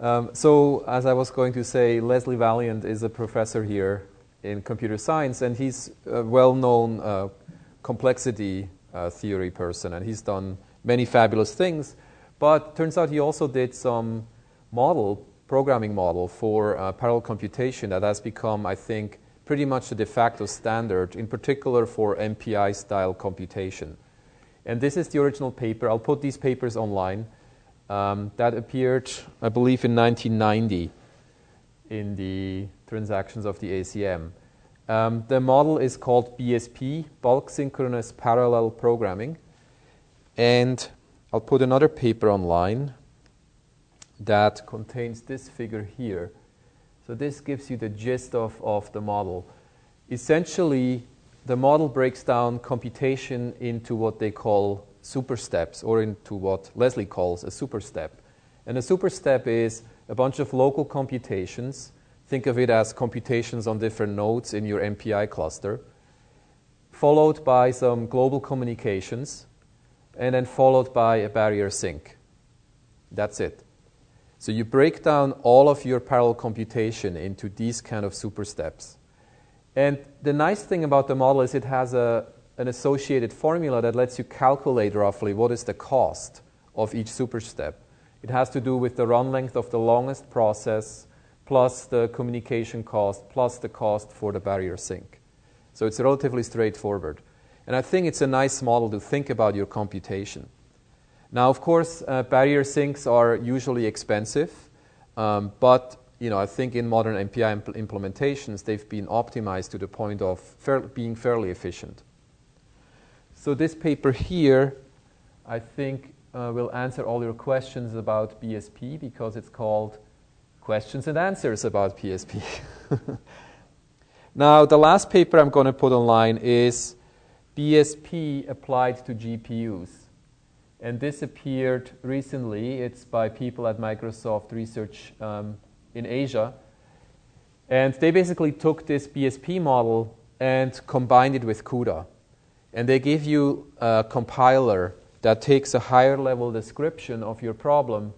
Um, so, as I was going to say, Leslie Valiant is a professor here in computer science, and he's a well-known uh, complexity uh, theory person, and he's done many fabulous things. But turns out he also did some model, programming model for uh, parallel computation that has become, I think, pretty much the de facto standard, in particular for MPI style computation. And this is the original paper. I'll put these papers online. Um, that appeared, I believe, in 1990 in the transactions of the ACM. Um, the model is called BSP, Bulk Synchronous Parallel Programming. And I'll put another paper online that contains this figure here. So this gives you the gist of, of the model. Essentially, the model breaks down computation into what they call super steps, or into what Leslie calls a super step. And a super step is a bunch of local computations. Think of it as computations on different nodes in your MPI cluster, followed by some global communications, and then followed by a barrier sync. That's it. So you break down all of your parallel computation into these kind of super steps. And the nice thing about the model is it has a, an associated formula that lets you calculate roughly what is the cost of each superstep. It has to do with the run length of the longest process plus the communication cost plus the cost for the barrier sync. So it's relatively straightforward. And I think it's a nice model to think about your computation. Now, of course, uh, barrier syncs are usually expensive, um, but you know, I think in modern MPI impl- implementations, they've been optimized to the point of fair- being fairly efficient. So this paper here, I think, uh, will answer all your questions about BSP because it's called Questions and Answers about BSP. now, the last paper I'm going to put online is BSP applied to GPUs. And this appeared recently. It's by people at Microsoft Research um, in Asia. And they basically took this BSP model and combined it with CUDA. And they give you a compiler that takes a higher level description of your problem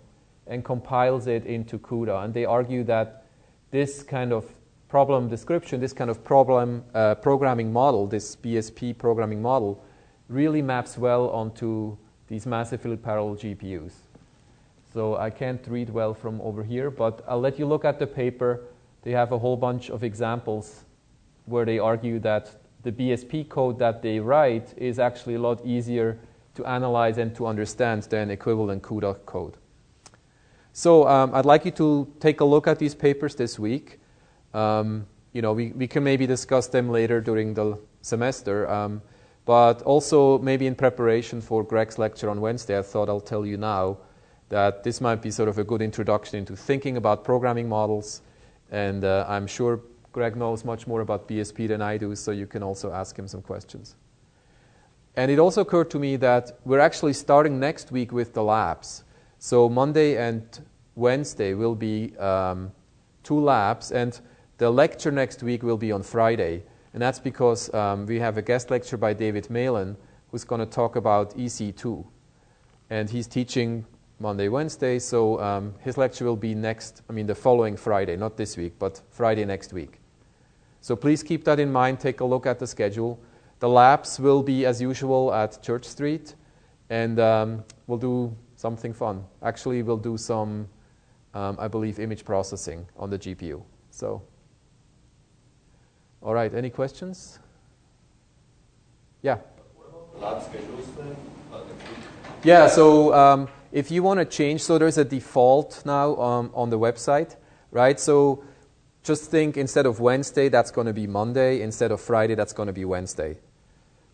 and compiles it into CUDA. And they argue that this kind of problem description, this kind of problem uh, programming model, this BSP programming model, really maps well onto these massively parallel GPUs. So I can't read well from over here, but I'll let you look at the paper. They have a whole bunch of examples where they argue that the BSP code that they write is actually a lot easier to analyze and to understand than equivalent CUDA code. So um, I'd like you to take a look at these papers this week. Um, you know, we, we can maybe discuss them later during the semester. Um, but also, maybe in preparation for Greg's lecture on Wednesday, I thought I'll tell you now that this might be sort of a good introduction into thinking about programming models. And uh, I'm sure Greg knows much more about BSP than I do, so you can also ask him some questions. And it also occurred to me that we're actually starting next week with the labs. So Monday and Wednesday will be um, two labs, and the lecture next week will be on Friday. And that's because um, we have a guest lecture by David Malan who's going to talk about EC2. And he's teaching Monday, Wednesday. So um, his lecture will be next, I mean, the following Friday, not this week, but Friday next week. So please keep that in mind. Take a look at the schedule. The labs will be, as usual, at Church Street, and um, we'll do something fun. Actually, we'll do some, um, I believe, image processing on the GPU. So, all right, any questions? Yeah. Yeah, so um, if you want to change, so there's a default now um, on the website, right? So just think instead of Wednesday, that's going to be Monday. Instead of Friday, that's going to be Wednesday,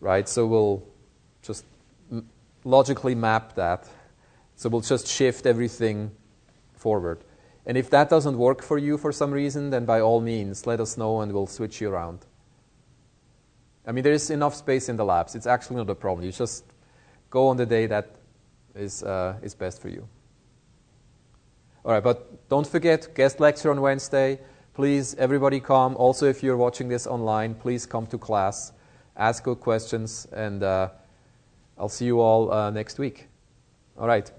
right? So we'll just m- logically map that. So we'll just shift everything forward. And if that doesn't work for you for some reason, then by all means, let us know and we'll switch you around. I mean, there is enough space in the labs. It's actually not a problem. You just go on the day that is, uh, is best for you. All right, but don't forget, guest lecture on Wednesday. Please, everybody come. Also, if you're watching this online, please come to class, ask good questions, and uh, I'll see you all uh, next week. All right.